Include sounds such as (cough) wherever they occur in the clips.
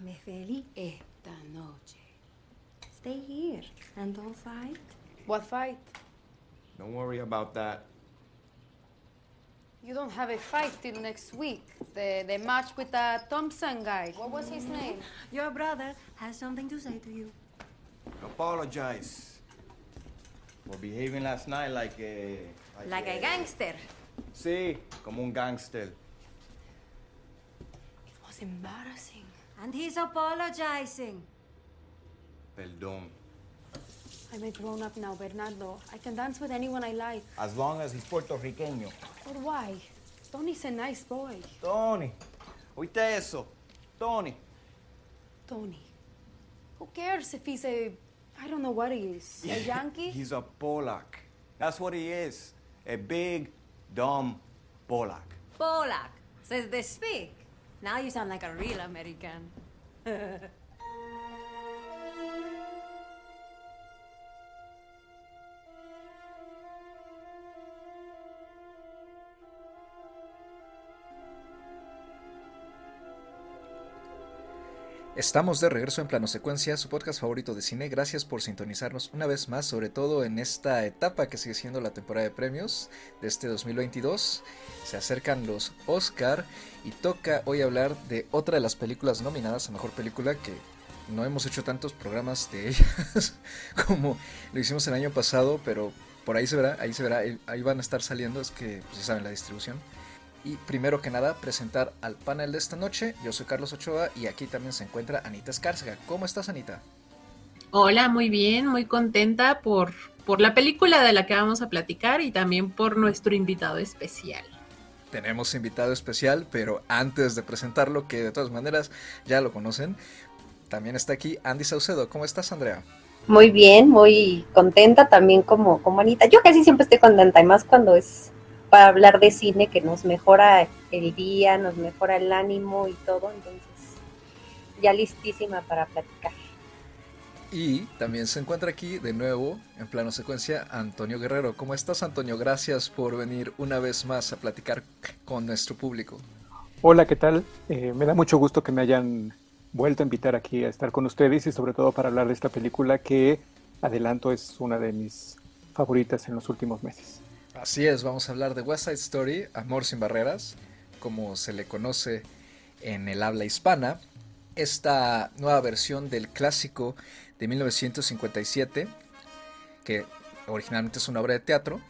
me feliz esta noche. Stay here and don't fight. What fight? Don't worry about that. You don't have a fight till next week. The, the match with the Thompson guy. What was his name? Your brother has something to say to you. Apologize for behaving last night like a. Like a gangster. Sí, como un gangster. It was embarrassing. And he's apologizing. Perdón. I'm a grown up now, Bernardo. I can dance with anyone I like. As long as he's puertorriqueño. But why? Tony's a nice boy. Tony. ¿Oíste eso? Tony. Tony. Who cares if he's a. I don't know what he is. A Yankee? He's a Polak. That's what he is. A big, dumb Polak. Polak says they speak. Now you sound like a real American. (laughs) Estamos de regreso en Plano Secuencia, su podcast favorito de cine. Gracias por sintonizarnos una vez más, sobre todo en esta etapa que sigue siendo la temporada de premios de este 2022. Se acercan los Oscar y toca hoy hablar de otra de las películas nominadas a Mejor Película que no hemos hecho tantos programas de ellas (laughs) como lo hicimos el año pasado, pero por ahí se verá, ahí se verá, ahí van a estar saliendo, es que pues, ya saben la distribución. Y primero que nada, presentar al panel de esta noche. Yo soy Carlos Ochoa y aquí también se encuentra Anita Escárcega. ¿Cómo estás, Anita? Hola, muy bien, muy contenta por, por la película de la que vamos a platicar y también por nuestro invitado especial. Tenemos invitado especial, pero antes de presentarlo, que de todas maneras ya lo conocen, también está aquí Andy Saucedo. ¿Cómo estás, Andrea? Muy bien, muy contenta también como, como Anita. Yo casi siempre estoy contenta y más cuando es para hablar de cine que nos mejora el día, nos mejora el ánimo y todo, entonces ya listísima para platicar. Y también se encuentra aquí de nuevo, en plano secuencia, Antonio Guerrero. ¿Cómo estás, Antonio? Gracias por venir una vez más a platicar con nuestro público. Hola, ¿qué tal? Eh, me da mucho gusto que me hayan vuelto a invitar aquí a estar con ustedes y sobre todo para hablar de esta película que, adelanto, es una de mis favoritas en los últimos meses. Así es, vamos a hablar de West Side Story, Amor sin Barreras, como se le conoce en el habla hispana. Esta nueva versión del clásico de 1957, que originalmente es una obra de teatro.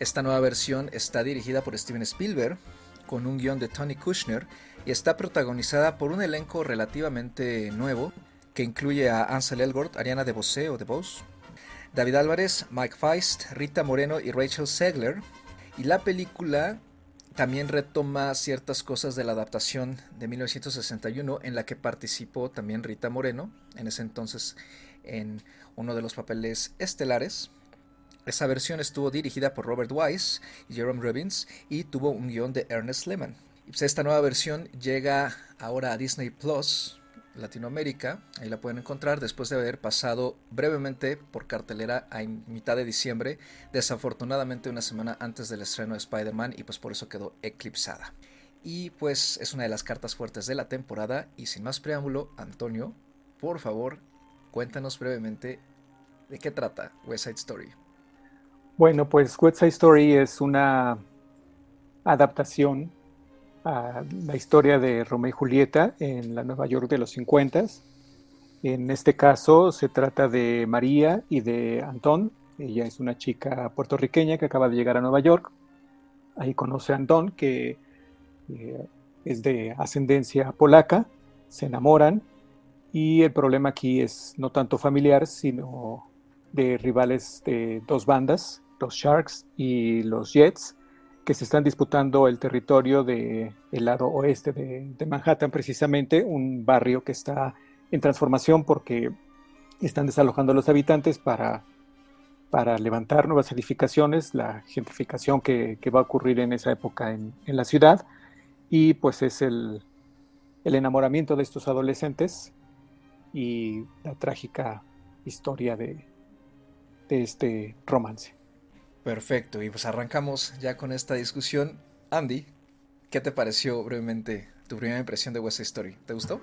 Esta nueva versión está dirigida por Steven Spielberg, con un guion de Tony Kushner, y está protagonizada por un elenco relativamente nuevo, que incluye a Ansel Elgort, Ariana DeBose o DeBose, David Álvarez, Mike Feist, Rita Moreno y Rachel Segler. Y la película también retoma ciertas cosas de la adaptación de 1961 en la que participó también Rita Moreno, en ese entonces en uno de los papeles estelares. Esa versión estuvo dirigida por Robert Wise y Jerome Robbins y tuvo un guion de Ernest Lehman. Esta nueva versión llega ahora a Disney Plus Latinoamérica. Ahí la pueden encontrar después de haber pasado brevemente por cartelera a mitad de diciembre, desafortunadamente una semana antes del estreno de Spider-Man y pues por eso quedó eclipsada. Y pues es una de las cartas fuertes de la temporada y sin más preámbulo, Antonio, por favor, cuéntanos brevemente de qué trata West Side Story. Bueno, pues West Side Story es una adaptación a la historia de Romeo y Julieta en la Nueva York de los 50. En este caso se trata de María y de Antón. Ella es una chica puertorriqueña que acaba de llegar a Nueva York. Ahí conoce a Antón, que eh, es de ascendencia polaca. Se enamoran y el problema aquí es no tanto familiar, sino de rivales de dos bandas, los Sharks y los Jets que se están disputando el territorio del el lado oeste de, Manhattan, precisamente un barrio que está en transformación porque están desalojando a los habitantes para, para levantar nuevas edificaciones, la gentrificación que, va a ocurrir en esa época en, la ciudad, y pues es el, enamoramiento de estos adolescentes y la trágica historia de este romance. Perfecto, y pues arrancamos ya con esta discusión. Andy, ¿qué te pareció brevemente tu primera impresión de West Story? ¿Te gustó?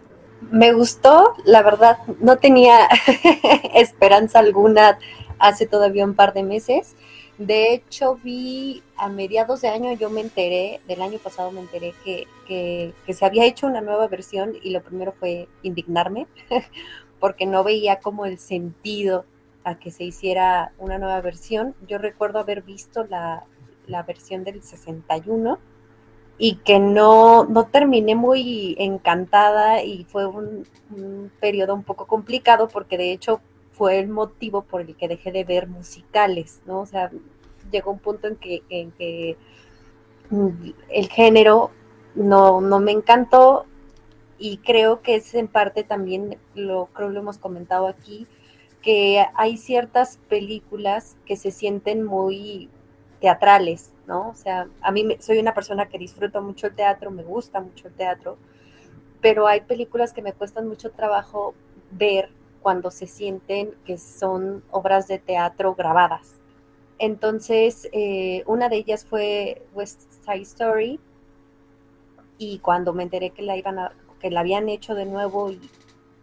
Me gustó, la verdad, no tenía (laughs) esperanza alguna hace todavía un par de meses. De hecho, vi a mediados de año, yo me enteré, del año pasado me enteré que, que, se había hecho una nueva versión y lo primero fue indignarme, (laughs) porque no veía como el sentido a que se hiciera una nueva versión. Yo recuerdo haber visto la, la versión del 61 y que no, no terminé muy encantada y fue un, un periodo un poco complicado porque de hecho fue el motivo por el que dejé de ver musicales, ¿no? O sea, llegó un punto en que, en que el género no, no me encantó y creo que es en parte también, lo creo lo hemos comentado aquí, que hay ciertas películas que se sienten muy teatrales, ¿no? O sea, a mí soy una persona que disfruta mucho el teatro, me gusta mucho el teatro, pero hay películas que me cuestan mucho trabajo ver cuando se sienten que son obras de teatro grabadas. Entonces, eh, una de ellas fue West Side Story y cuando me enteré que la iban a, que la habían hecho de nuevo y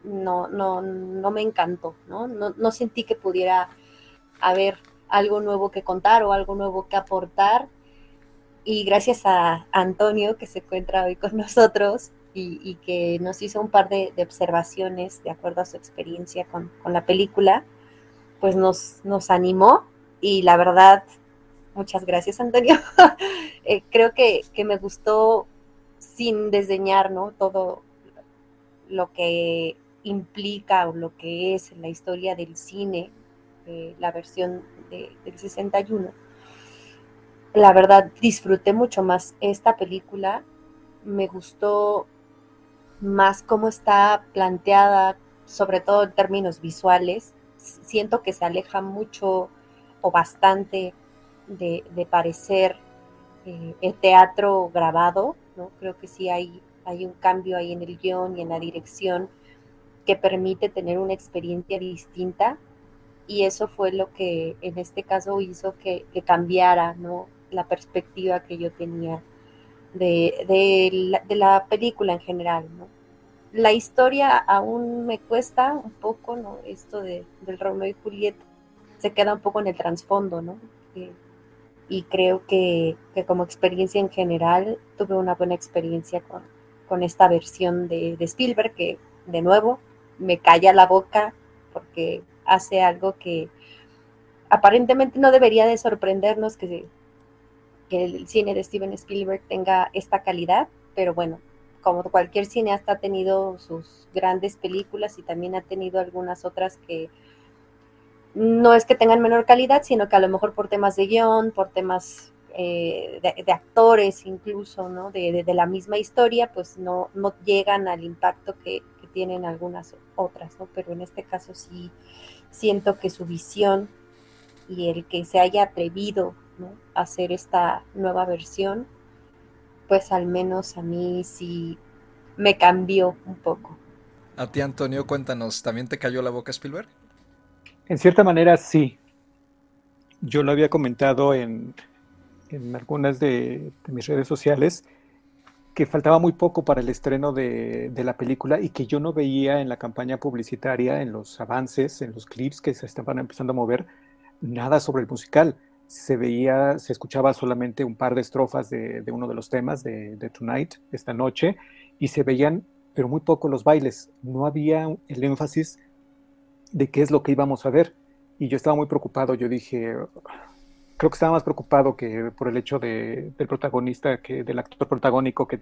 no, no, no me encantó, ¿no? ¿no? No sentí que pudiera haber algo nuevo que contar o algo nuevo que aportar. Y gracias a Antonio que se encuentra hoy con (laughs) nosotros, y, que nos hizo un par de, observaciones de acuerdo a su experiencia con, la película, pues nos, nos animó y la verdad, muchas gracias Antonio. (laughs) Eh, creo que, me gustó sin desdeñar ¿no? todo lo que implica o lo que es la historia del cine, eh, la versión del 61. La verdad, disfruté mucho más esta película. Me gustó más cómo está planteada, sobre todo en términos visuales. Siento que se aleja mucho o bastante de, parecer eh, el teatro grabado, ¿no? Creo que sí hay, hay un cambio ahí en el guion y en la dirección que permite tener una experiencia distinta y eso fue lo que en este caso hizo que, que cambiara ¿no? la perspectiva que yo tenía de, la, película en general, ¿no? La historia aún me cuesta un poco, ¿no? Esto de, del Romeo y Julieta se queda un poco en el trasfondo, ¿no? y creo que, como experiencia en general tuve una buena experiencia con, con esta versión de, de, Spielberg que de nuevo me calla la boca porque hace algo que aparentemente no debería de sorprendernos que que el cine de Steven Spielberg tenga esta calidad, pero bueno, como cualquier cineasta ha tenido sus grandes películas y también ha tenido algunas otras que no es que tengan menor calidad, sino que a lo mejor por temas de guion, por temas eh, de, actores incluso, ¿no? De, la misma historia, pues no, no llegan al impacto que, que, tienen algunas otras, ¿no? Pero en este caso sí siento que su visión y el que se haya atrevido hacer esta nueva versión, pues al menos a mí sí me cambió un poco. A ti, Antonio, cuéntanos, ¿también te cayó la boca Spielberg? En cierta manera, sí. Yo lo había comentado en, en algunas de, mis redes sociales que faltaba muy poco para el estreno de, de, la película y que yo no veía en la campaña publicitaria, en los avances, en los clips que se estaban empezando a mover, nada sobre el musical se veía, se escuchaba solamente un par de estrofas de, uno de los temas de, Tonight, esta noche, y se veían, pero muy poco los bailes. No había el énfasis de qué es lo que íbamos a ver. Y yo estaba muy preocupado. Yo dije, creo que estaba más preocupado que por el hecho del protagonista, que del actor protagónico que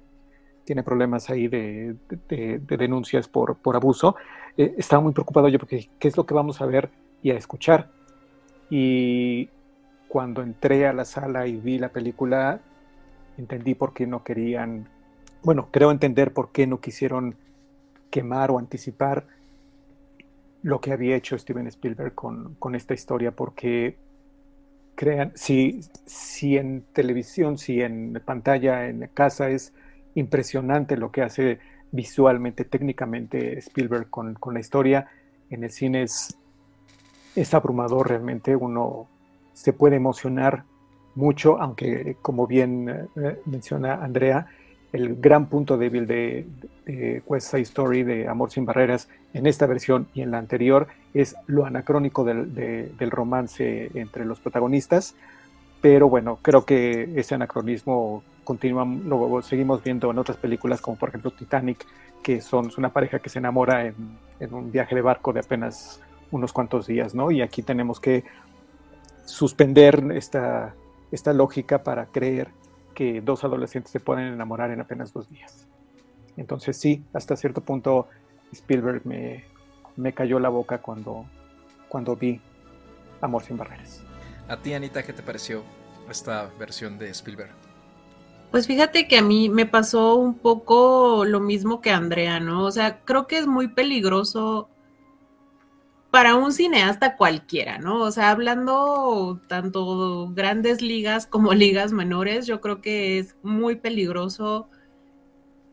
tiene problemas ahí de, denuncias por, por abuso. Eh, estaba muy preocupado yo porque qué es lo que vamos a ver y a escuchar. Y cuando entré a la sala y vi la película, entendí por qué no querían, bueno, creo entender por qué no quisieron quemar o anticipar lo que había hecho Steven Spielberg con, esta historia, porque crean, si, si en televisión, si en pantalla, en casa es impresionante lo que hace visualmente, técnicamente Spielberg con, con la historia, en el cine es, es abrumador realmente, uno se puede emocionar mucho, aunque como bien eh, menciona Andrea, el gran punto débil de, de West Story, de Amor sin Barreras, en esta versión y en la anterior, es lo anacrónico del, romance entre los protagonistas. Pero bueno, creo que ese anacronismo continúa, lo seguimos viendo en otras películas, como por ejemplo Titanic, que son una pareja que se enamora en, un viaje de barco de apenas unos cuantos días, ¿no? Y aquí tenemos que suspender esta lógica para creer que dos adolescentes se pueden enamorar en apenas dos días. Entonces sí, hasta cierto punto Spielberg me, me cayó la boca cuando, cuando vi Amor sin Barreras. A ti, Anita, ¿qué te pareció esta versión de Spielberg? Pues fíjate que a mí me pasó un poco lo mismo que a Andrea, ¿no? O sea, creo que es muy peligroso para un cineasta cualquiera, ¿no? O sea, hablando tanto grandes ligas como (laughs) ligas menores, yo creo que es muy peligroso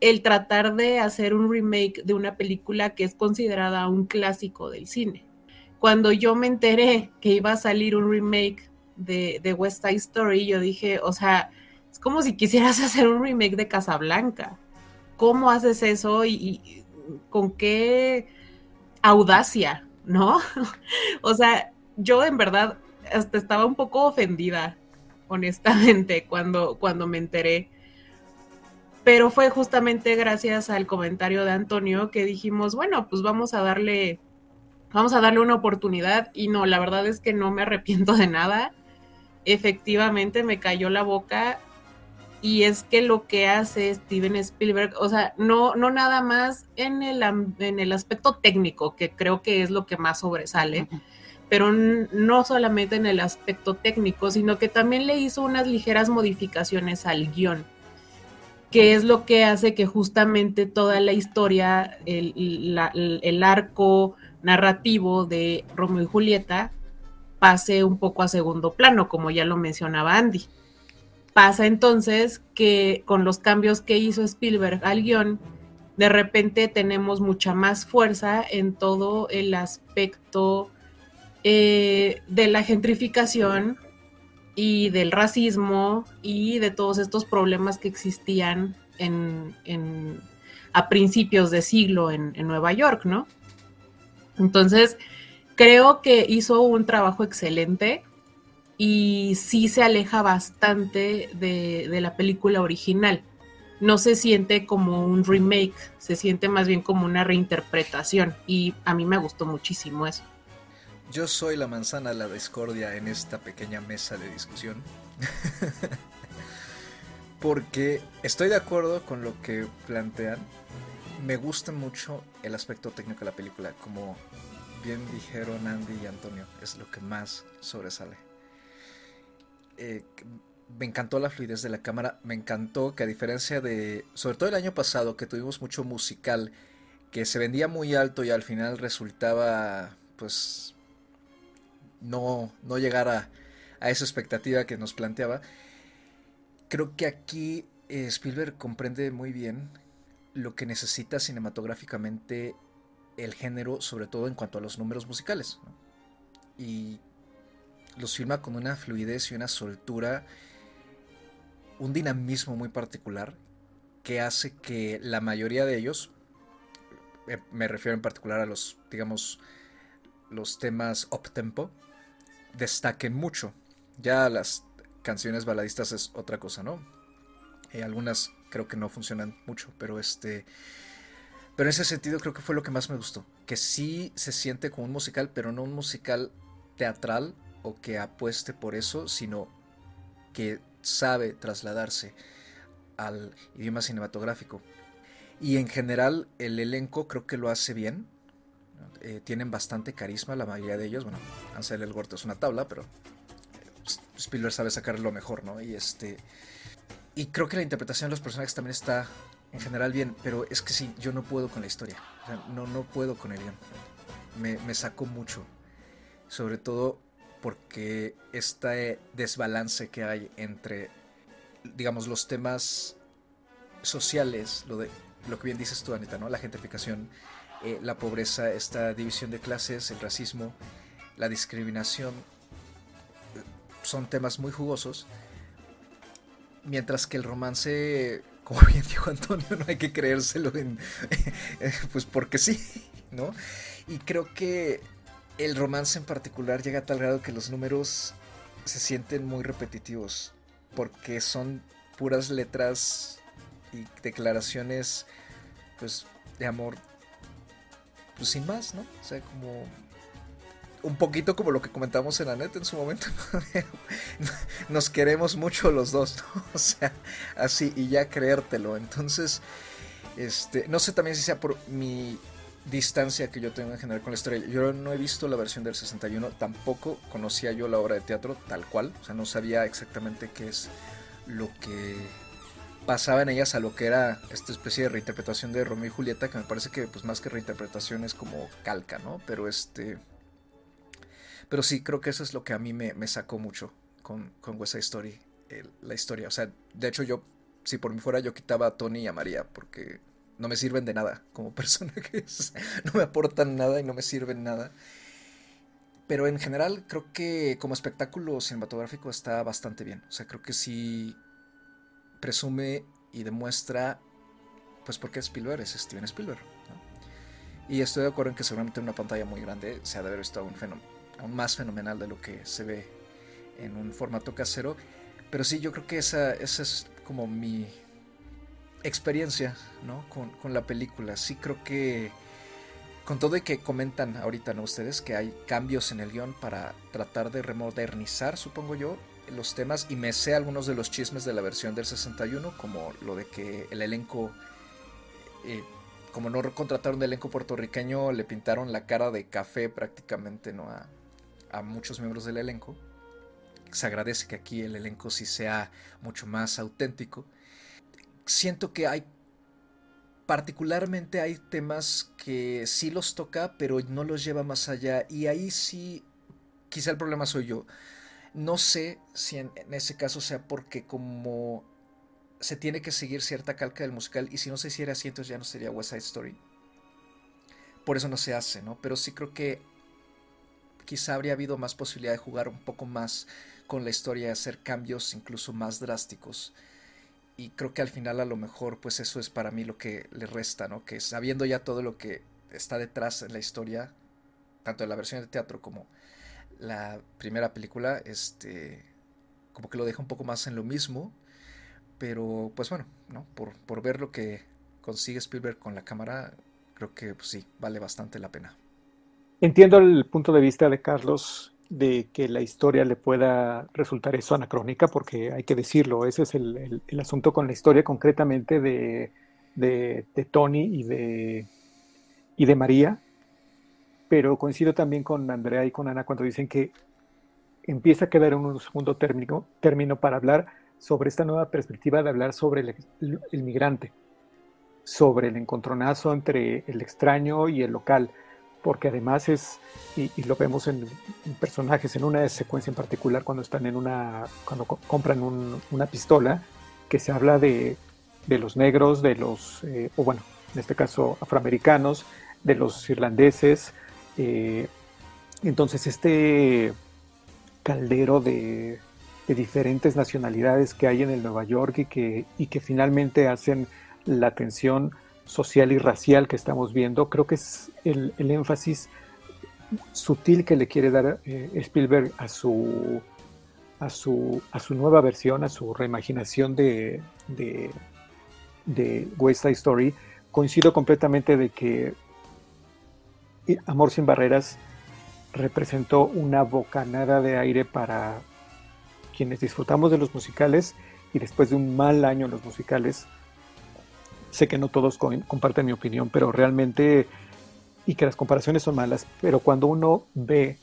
el tratar de hacer un remake de una película que es considerada un clásico del cine. Cuando yo me enteré que iba a salir un remake de, West Side Story, yo dije, o sea, es como si quisieras (laughs) hacer un remake de Casablanca. ¿Cómo haces eso y con qué audacia, no? (laughs) o sea, yo en verdad hasta estaba un poco ofendida, honestamente, cuando, cuando me enteré. Pero fue justamente gracias al comentario de Antonio que dijimos, bueno, pues vamos a darle, vamos a darle una oportunidad. Y no, la verdad es que no me arrepiento de nada. Efectivamente me cayó la boca. Y es que lo que hace Steven Spielberg, o sea, no, no nada más en el, en el aspecto técnico, que creo que es lo que más sobresale, pero no solamente en el aspecto técnico, sino que también le hizo unas ligeras modificaciones al guion que es lo que hace que justamente toda la historia, el, la, el, arco narrativo de Romeo y Julieta pase un poco a segundo plano, como ya lo mencionaba Andy. Pasa entonces que con los cambios que hizo Spielberg al guion, de repente tenemos mucha más fuerza en todo el aspecto eh, de la gentrificación y del racismo y de todos estos problemas que existían a principios de siglo en, en, Nueva York, ¿no? Entonces, creo que hizo un trabajo excelente y sí se aleja bastante de, la película original. No se siente como un remake, se siente más bien como una reinterpretación y a mí me gustó muchísimo eso. Yo soy la manzana de la discordia en esta pequeña mesa de discusión. (laughs) Porque estoy de acuerdo con lo que plantean. Me gusta mucho el aspecto técnico de la película. Como bien dijeron Andy y Antonio, es lo que más sobresale. Eh, me encantó la fluidez de la cámara. Me encantó que a diferencia de, sobre todo el año pasado, que tuvimos mucho musical, que se vendía muy alto y al final resultaba, pues, no, no llegar a, a, esa expectativa que nos planteaba. Creo que aquí eh, Spielberg comprende muy bien lo que necesita cinematográficamente el género, sobre todo en cuanto a los números musicales. Y los filma con una fluidez y una soltura, un dinamismo muy particular que hace que la mayoría de ellos, eh, me refiero en particular a los, digamos, los temas up tempo, destaquen mucho. Ya las canciones baladistas es otra cosa, ¿no? Y algunas creo que no funcionan mucho, pero este... Pero en ese sentido creo que fue lo que más me gustó. Que sí se siente como un musical, pero no un musical teatral o que apueste por eso, sino que sabe trasladarse al idioma cinematográfico. Y en general el elenco creo que lo hace bien eh, tienen bastante carisma la mayoría de ellos. Bueno, Ansel el Gordo es una tabla, pero Spielberg sabe sacar lo mejor, ¿no? Y este. Y creo que la interpretación de los personajes también está en general bien, pero es que sí, yo no puedo con la historia. O sea, no, no puedo con el guion. Me, me sacó mucho. Sobre todo porque este desbalance que hay entre, digamos, los temas sociales, lo que bien dices tú, Anita, ¿no? La gentrificación eh, la pobreza, esta división de clases, el racismo, la discriminación, son temas muy jugosos, mientras que el romance como (laughs) bien dijo Antonio, no hay que creérselo en, (laughs) pues porque sí, ¿no? Y creo que el romance en particular llega a tal grado que los números se sienten muy repetitivos, porque son puras letras y declaraciones, pues, de amor, pues sin más, ¿no? O sea, como un poquito como lo que comentamos en Annette en su momento. (laughs) Nos queremos mucho los dos, ¿no? (laughs) O sea, así y ya creértelo. Entonces, este, no sé también si sea por mi distancia que yo tengo en general con la historia. Yo no he visto la versión del 61, tampoco conocía yo la obra de teatro tal cual, o sea, no sabía exactamente qué es lo que pasaba en ellas a lo que era esta especie de reinterpretación de Romeo y Julieta, que me parece que pues más que reinterpretación es como calca, ¿no? Pero este... Pero sí, creo que eso es lo que a mí me, sacó mucho con, con West Side Story, la historia. O sea, de hecho yo, si por mí fuera, yo quitaba a Tony y a María, porque no me sirven de nada como (laughs) personajes. no me aportan nada y no me sirven nada. Pero en general creo que como espectáculo cinematográfico está bastante bien. O sea, creo que sí presume y demuestra, pues porque Spielberg es Steven Spielberg. Y estoy de acuerdo en que seguramente en una pantalla muy grande se ha de haber visto aún, aún más fenomenal de lo que se ve en un formato casero. Pero sí, yo creo que esa, esa es como mi, experiencia ¿no? con, la película. Sí creo que con todo y que comentan ahorita ¿no? ustedes que hay cambios en el guion para tratar de remodernizar, supongo yo, los temas y me sé algunos de los chismes de la versión del 61, como lo de que el elenco, eh, como no contrataron de elenco puertorriqueño, le pintaron la cara de café prácticamente ¿no? a, a muchos miembros del elenco. Se agradece que aquí el elenco sí sea mucho más auténtico siento que hay particularmente hay temas que sí los toca, pero no los lleva más allá. Y ahí sí, quizá el problema soy yo. No sé si en, ese caso sea porque como se tiene que seguir cierta calca del musical, y si no se hiciera así, entonces ya no sería West Side Story. Por eso no se hace, ¿no? Pero sí creo que quizá habría habido más posibilidad de jugar un poco más con la historia, hacer cambios incluso más drásticos y creo que al final a lo mejor pues eso es para mí lo que le resta, ¿no? Que sabiendo ya todo lo que está detrás en la historia, tanto de la versión de teatro como la primera película, este, como que lo deja un poco más en lo mismo, pero pues bueno, ¿no? Por, por ver lo que consigue Spielberg con la cámara, creo que pues, sí, vale bastante la pena. Entiendo el punto de vista de Carlos de que la historia le pueda resultar eso anacrónica, porque hay que decirlo, ese es el, asunto con la historia concretamente de, de, Tony y de, y de María, pero coincido también con Andrea y con Ana cuando dicen que empieza a quedar un segundo término, término para hablar sobre esta nueva perspectiva de hablar sobre el, el migrante, sobre el encontronazo entre el extraño y el local porque además es, y, lo vemos en, personajes, en una secuencia en particular cuando están en una, cuando compran una pistola, que se habla de, los negros, de los, eh, o bueno, en este caso afroamericanos, de los irlandeses. Eh, entonces este caldero de, de, diferentes nacionalidades que hay en el Nueva York y que, y que finalmente hacen la tensión social y racial que estamos viendo, creo que es el, énfasis sutil que le quiere dar eh, Spielberg a su, a, su, a su nueva versión, a su reimaginación de, de, de West Side Story. Coincido completamente de que Amor sin Barreras representó una bocanada de aire para quienes disfrutamos de los musicales y después de un mal año en los musicales, Sé que no todos comparten mi opinión, pero realmente, y que las comparaciones son malas, pero cuando uno ve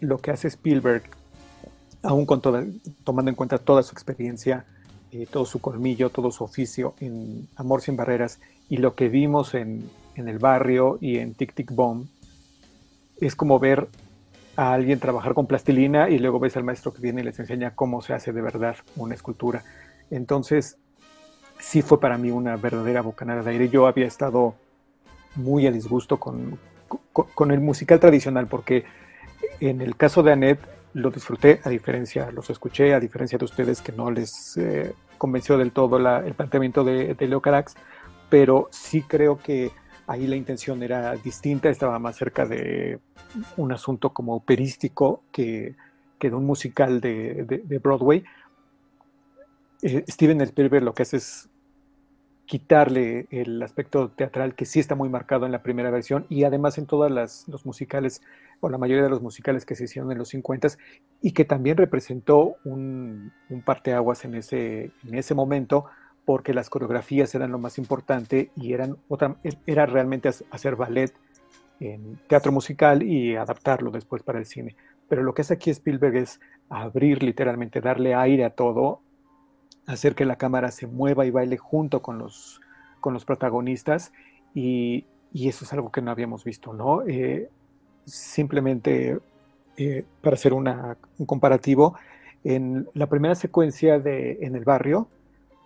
lo que hace Spielberg, aún con toda, tomando en cuenta toda su experiencia, eh, todo su colmillo, todo su oficio en Amor sin Barreras y lo que vimos en, en el barrio y en Tic Tic Bomb, es como ver a alguien trabajar con plastilina y luego ves al maestro que viene y les enseña cómo se hace de verdad una escultura. Entonces, sí fue para mí una verdadera bocanada de aire. Yo había estado muy a disgusto con, con, el musical tradicional, porque en el caso de Annette, lo disfruté, a diferencia, los escuché, a diferencia de ustedes que no les eh, convenció del todo el planteamiento de, de Leo Carax, pero sí creo que ahí la intención era distinta, estaba más cerca de un asunto como operístico que, que de un musical de, de Broadway. Eh, Steven Spielberg lo que hace es quitarle el aspecto teatral que sí está muy marcado en la primera versión y además en todos los musicales o la mayoría de los musicales que se hicieron en los 50 y que también representó un, un parteaguas en ese, en ese momento porque las coreografías eran lo más importante y eran otra, era realmente hacer ballet en teatro musical y adaptarlo después para el cine. Pero lo que hace aquí Spielberg es abrir literalmente, darle aire a todo, hacer que la cámara se mueva y baile junto con los, con los protagonistas y, y eso es algo que no habíamos visto, ¿no? Eh, simplemente eh, para hacer un comparativo, en la primera secuencia de En el barrio,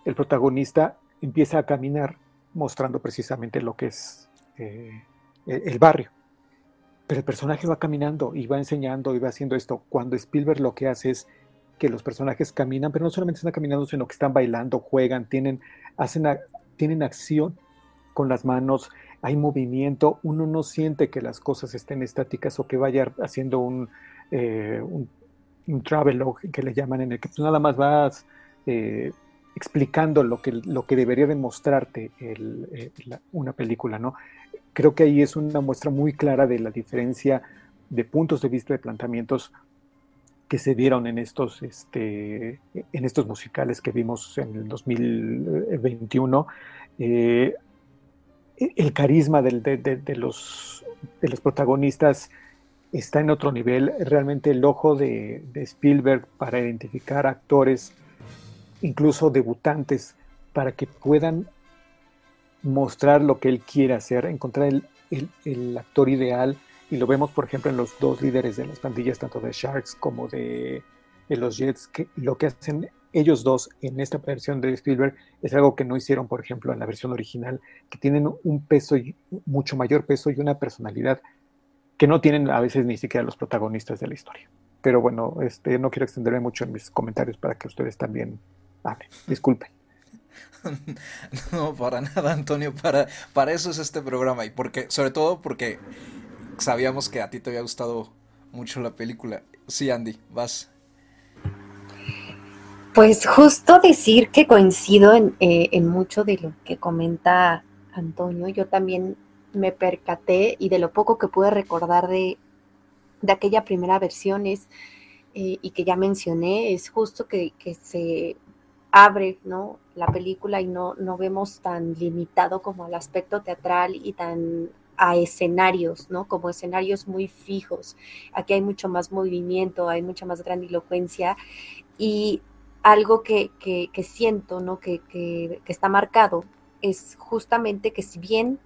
el protagonista empieza a caminar mostrando precisamente lo que es eh, el barrio. Pero el personaje va caminando y va enseñando y va haciendo esto. Cuando Spielberg lo que hace es que los personajes caminan, pero no solamente están caminando, sino que están bailando, juegan, tienen, hacen, tienen acción con las manos, hay movimiento, uno no siente que las cosas estén estáticas o que vaya haciendo un, eh, un, un travelog que le llaman, en el que tú nada más vas eh, explicando lo que, lo que debería demostrarte eh, una película, ¿no? Creo que ahí es una muestra muy clara de la diferencia de puntos de vista, de planteamientos que se dieron en estos, este, en estos musicales que vimos en el 2021. Eh, el carisma de, los, de los protagonistas está en otro nivel. Realmente el ojo de, Spielberg para identificar actores incluso debutantes, para que puedan mostrar lo que él quiere hacer, encontrar el, el, actor ideal, y lo vemos, por ejemplo, en los dos líderes de las pandillas, tanto de Sharks como de, de los Jets, que lo que hacen ellos dos en esta versión de Spielberg es algo que no hicieron, por ejemplo, en la versión original, que tienen un peso, mucho mayor peso y una personalidad que no tienen a veces ni siquiera los protagonistas de la historia. Pero bueno, este, no quiero extenderme mucho en mis comentarios para que ustedes también Vale, disculpen. (laughs) No, para nada, Antonio, para, para eso es este programa y porque, sobre todo porque sabíamos que a ti te había gustado mucho la película. Sí, Andy, vas. Pues justo decir que coincido en, eh, en mucho de lo que comenta Antonio. Yo también me percaté y de lo poco que pude recordar de, de aquella primera versión es, eh, y que ya mencioné, es justo que, que se abre ¿no? la película y no, no vemos tan limitado como al aspecto teatral y tan a escenarios, ¿no? Como escenarios muy fijos. Aquí hay mucho más movimiento, hay mucha más grandilocuencia y algo que, que, que siento, ¿no? Que, que, está marcado es justamente que si bien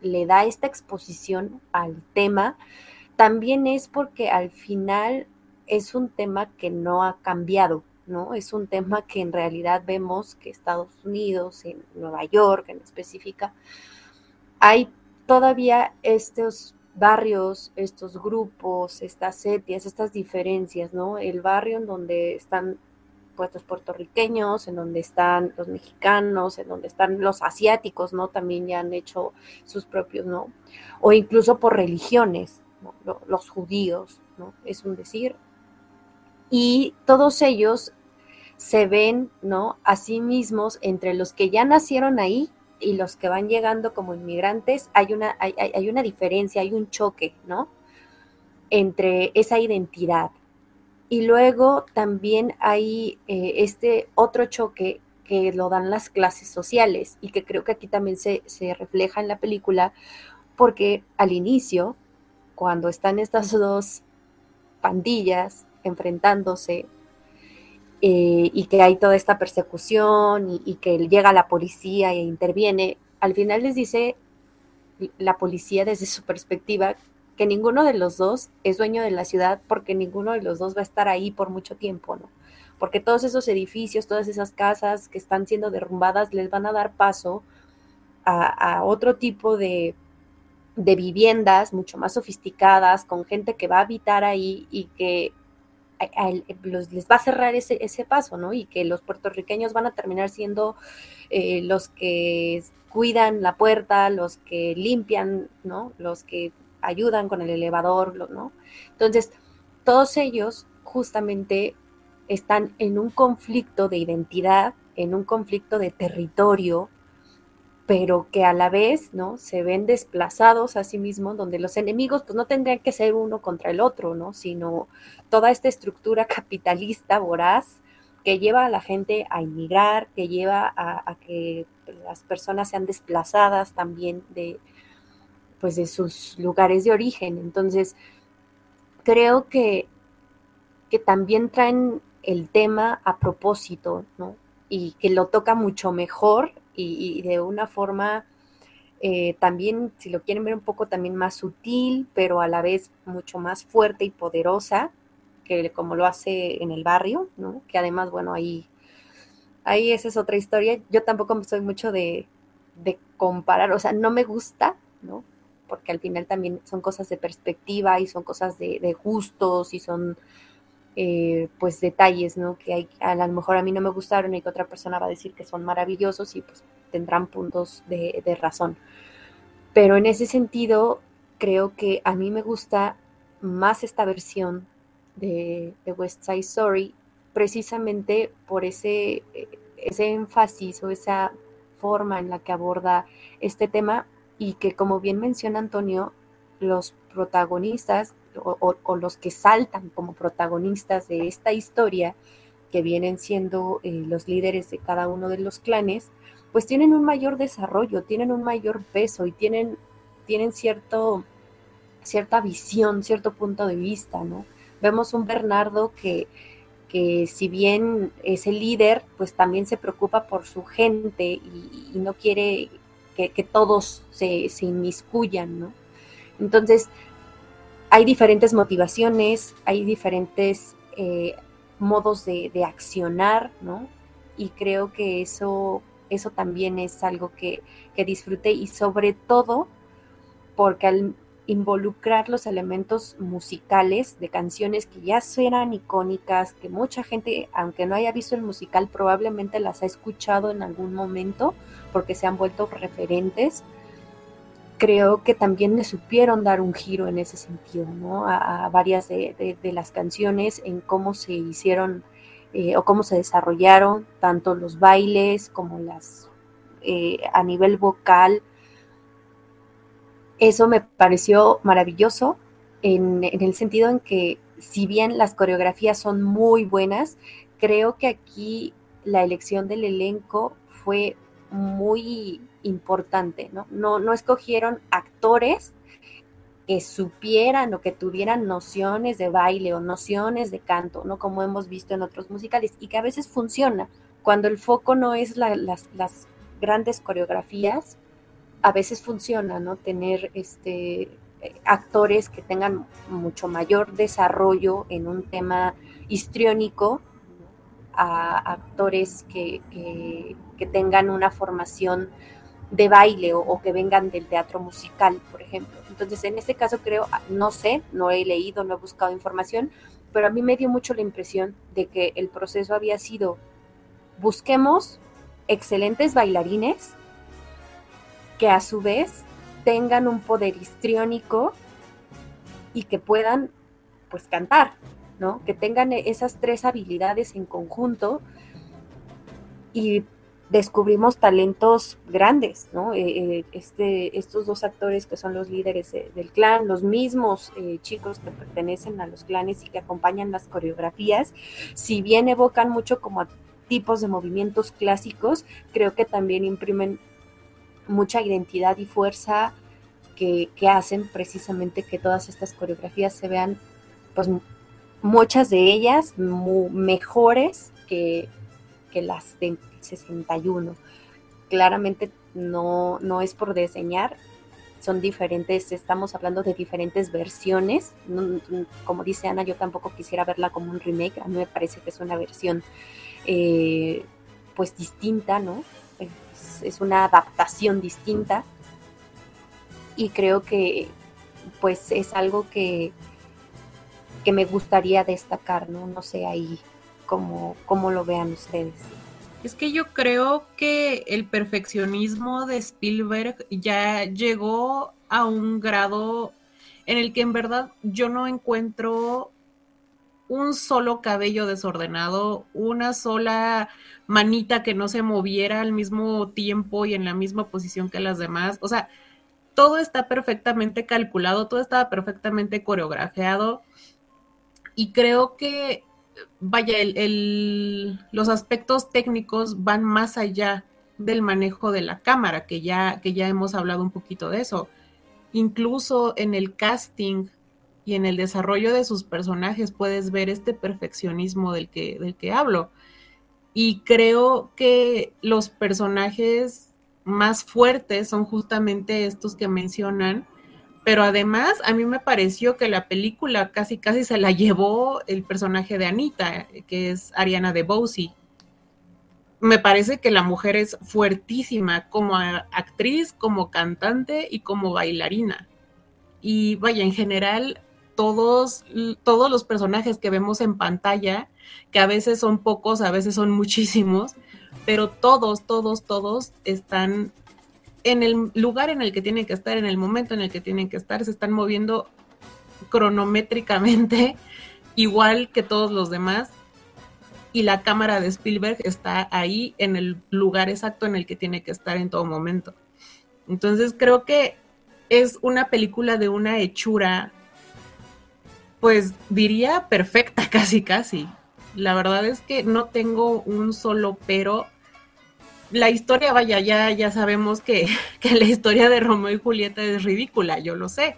le da esta exposición al tema, también es porque al final es un tema que no ha cambiado, ¿no? Es un tema que en realidad vemos que Estados Unidos, en Nueva York en específica, hay todavía estos barrios, estos grupos, estas etias, estas diferencias, ¿no? El barrio en donde están puestos puertorriqueños, en donde están los mexicanos, en donde están los asiáticos, ¿no? También ya han hecho sus propios, ¿no? O incluso por religiones, los judíos, ¿no? Es un decir, y todos ellos se ven, ¿no? A sí mismos entre los que ya nacieron ahí y los que van llegando como inmigrantes, hay una, hay, hay una diferencia, hay un choque, ¿no? Entre esa identidad. Y luego también hay eh, este otro choque que lo dan las clases sociales y que creo que aquí también se, se refleja en la película, porque al inicio, cuando están estas dos pandillas, enfrentándose eh, y que hay toda esta persecución y, que llega la policía e interviene, al final les dice la policía desde su perspectiva que ninguno de los dos es dueño de la ciudad porque ninguno de los dos va a estar ahí por mucho tiempo, ¿no? Porque todos esos edificios, todas esas casas que están siendo derrumbadas les van a dar paso a, a otro tipo de, de viviendas mucho más sofisticadas, con gente que va a habitar ahí y que les va a cerrar ese, ese paso, ¿no? Y que los puertorriqueños van a terminar siendo eh, los que cuidan la puerta, los que limpian, ¿no? Los que ayudan con el elevador, ¿no? Entonces, todos ellos justamente están en un conflicto de identidad, en un conflicto de territorio, pero que a la vez, ¿no? Se ven desplazados a sí mismos, donde los enemigos, pues no tendrían que ser uno contra el otro, ¿no? Sino toda esta estructura (laughs) capitalista voraz que lleva a la gente a inmigrar, que lleva a, que las personas sean desplazadas también de, pues de sus lugares de origen. Entonces, creo que, que también traen el tema a propósito, ¿no? Y que lo toca mucho mejor y, de una forma eh, también, si lo quieren ver un poco también más sutil, pero a la vez mucho más fuerte y poderosa, que como lo hace en el barrio, ¿no? Que además, bueno, ahí, ahí esa es otra historia. Yo tampoco soy mucho de, de comparar, o sea, no me gusta, ¿no? Porque al final también son cosas de perspectiva y son cosas de, de gustos y son eh, pues detalles, ¿no? Que hay, a lo mejor a mí no me gustaron y que otra persona va a decir que son maravillosos y pues tendrán puntos de, razón. Pero en ese sentido, creo que a mí me gusta más esta versión de, West Side Story precisamente por ese, ese énfasis o esa forma en la que aborda este tema y que como bien menciona Antonio, los protagonistas o, los que saltan como protagonistas de esta historia, que vienen siendo eh, los líderes de cada uno de los clanes, pues tienen un mayor desarrollo, tienen un mayor peso y tienen, tienen cierto, cierta visión, cierto punto de vista, ¿no? Vemos un Bernardo que, que si bien es el líder, pues también se preocupa por su gente y, no quiere que, todos se, se, inmiscuyan, ¿no? Entonces, hay diferentes motivaciones, hay diferentes eh, modos de, accionar, ¿no? Y creo que eso, eso también es algo que, que disfruté y sobre todo porque al involucrar los elementos musicales de canciones que ya eran icónicas, que mucha gente, aunque no haya visto el musical, probablemente las ha escuchado en algún momento porque se han vuelto referentes creo que también le supieron dar un giro en ese sentido, ¿no? A, varias de, las canciones, en cómo se hicieron eh, o cómo se desarrollaron, tanto los bailes como las eh, a nivel vocal. Eso me pareció maravilloso en, en el sentido en que si bien las coreografías son muy buenas, creo que aquí la elección del elenco fue muy importante, ¿no? No, no escogieron actores que supieran o que tuvieran nociones de baile o nociones de canto, ¿no? Como hemos visto en otros musicales, y que a veces funciona. Cuando el foco no es las, las, grandes coreografías, a veces funciona, ¿no? Tener este, actores que tengan mucho mayor desarrollo en un tema histriónico a actores que, que tengan una formación de baile o, que vengan del teatro musical, por ejemplo. Entonces, en este caso creo, ah, no sé, no he leído, no he buscado información, pero a mí me dio mucho la impresión de que el proceso había sido, busquemos excelentes bailarines que a su vez tengan un poder histriónico y que puedan pues cantar, ¿no? Que tengan esas tres habilidades en conjunto y descubrimos talentos grandes, ¿no? Eh, eh, este, estos dos actores que son los líderes del clan, los mismos eh, chicos que pertenecen a los clanes y que acompañan las coreografías, si bien evocan mucho como tipos de movimientos clásicos, creo que también imprimen mucha identidad y fuerza que, hacen precisamente que todas estas coreografías se vean, pues muchas de ellas mejores que, que las de 61. Claramente no, no es por diseñar, son diferentes, estamos hablando de diferentes versiones. Como dice Ana, yo tampoco quisiera verla como un remake, a mí me parece que es una versión eh, pues distinta, ¿no? Es, es, una adaptación distinta y creo que pues es algo que, que me gustaría destacar, ¿no? No sé ahí cómo, cómo lo vean ustedes. Es que yo creo que el perfeccionismo de Spielberg ya llegó a un grado en el que en verdad yo no encuentro un solo cabello desordenado, una sola manita que no se moviera al mismo tiempo y en la misma posición que las demás. O sea, todo está perfectamente calculado, todo está perfectamente coreografiado. Y creo que, vaya, los aspectos técnicos van más allá del manejo de la cámara, que ya, que ya hemos hablado un poquito de eso. Incluso en el casting y en el desarrollo de sus personajes puedes ver este perfeccionismo del que, del que hablo. Y creo que los personajes más fuertes son justamente estos que mencionan, pero además a mí me pareció que la película casi casi se la llevó el personaje de Anita, que es Ariana DeBose. Me parece que la mujer es fuertísima como actriz, como cantante y como bailarina. Y vaya, en general todos, todos los personajes que vemos en pantalla, que a veces son pocos, a veces son (laughs) muchísimos, pero todos, todos, todos están en el lugar en el que tienen que estar, en el momento en el que tienen que estar, se están moviendo cronométricamente, (laughs) igual que todos los demás, y la cámara de Spielberg está ahí en el lugar exacto en el que tiene que estar en todo momento. Entonces creo que es una película de una hechura pues diría perfecta, (laughs) casi, casi. La verdad es que no tengo un solo pero. La historia, vaya, ya, ya sabemos que, (laughs) que la historia de Romeo y Julieta es ridícula, yo lo sé.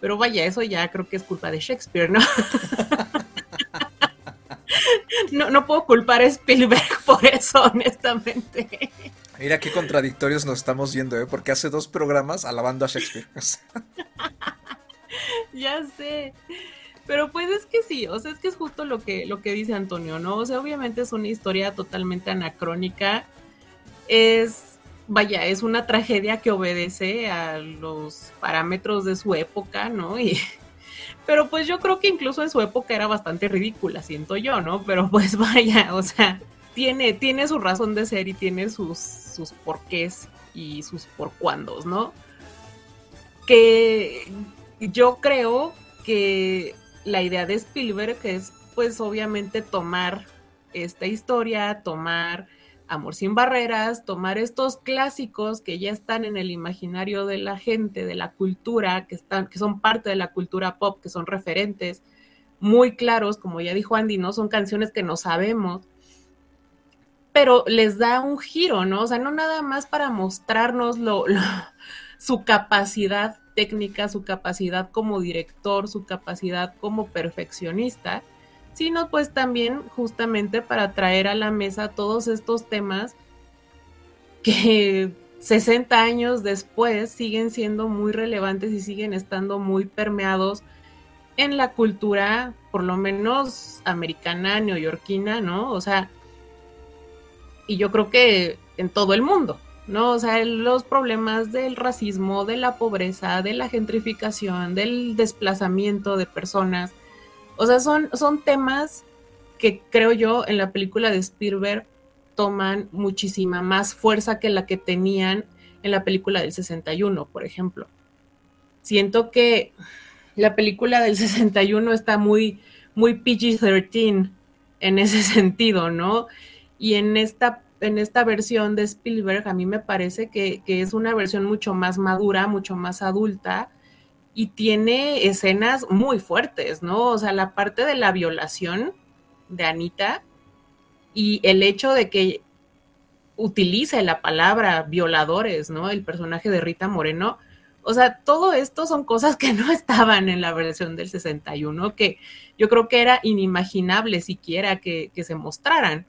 Pero vaya, eso ya creo que es culpa de Shakespeare, ¿no? (laughs) no, no puedo culpar a Spielberg (laughs) por eso, honestamente. Mira qué contradictorios nos estamos viendo, ¿eh? Porque hace dos programas alabando a Shakespeare. ya sé. Pero pues es que sí, o sea, es que es justo lo que, lo que dice Antonio, ¿no? O sea, obviamente es una historia totalmente anacrónica. Es, vaya, es una tragedia que obedece a los parámetros de su época, ¿no? (laughs) Y, pero pues yo creo que incluso en su época era bastante ridícula, siento yo, ¿no? Pero pues (laughs) vaya, o sea, tiene, tiene su razón de ser y tiene sus, sus porqués y sus por cuándos, ¿no? Que yo creo que la idea de Spielberg es pues obviamente tomar esta historia, tomar Amor sin barreras, tomar estos clásicos que ya están en el imaginario de la gente, de la cultura, que están que son parte de la cultura pop, que son referentes muy claros, como ya dijo Andy, no son canciones que no sabemos, pero les da un giro, ¿no? O sea, no nada más para mostrarnos lo, (laughs) su capacidad técnica, su capacidad como director, su capacidad como perfeccionista, sino pues también justamente para traer a la mesa todos estos temas que (laughs) 60 años después siguen siendo muy relevantes y siguen estando muy permeados en la cultura, por lo menos americana, neoyorquina, ¿no? O sea, y yo creo que en todo el mundo. ¿no? O sea, los problemas del racismo, de la pobreza, de la gentrificación, del desplazamiento de personas. O sea, son, son temas que creo yo en la película de Spielberg toman muchísima más fuerza que la que tenían en la película del 61, por ejemplo. Siento que la película del 61 está muy, muy PG-13 en ese (laughs) sentido, ¿no? Y en esta en esta versión de Spielberg a mí me parece que, es una versión mucho más madura, mucho más adulta y tiene escenas muy fuertes, ¿no? O sea, la parte de la violación de Anita y el hecho de que utilice la palabra violadores, ¿no? El personaje de Rita Moreno. O sea, todo esto son cosas que no (laughs) estaban en la versión del 61, que yo creo que era inimaginable siquiera que, se mostraran.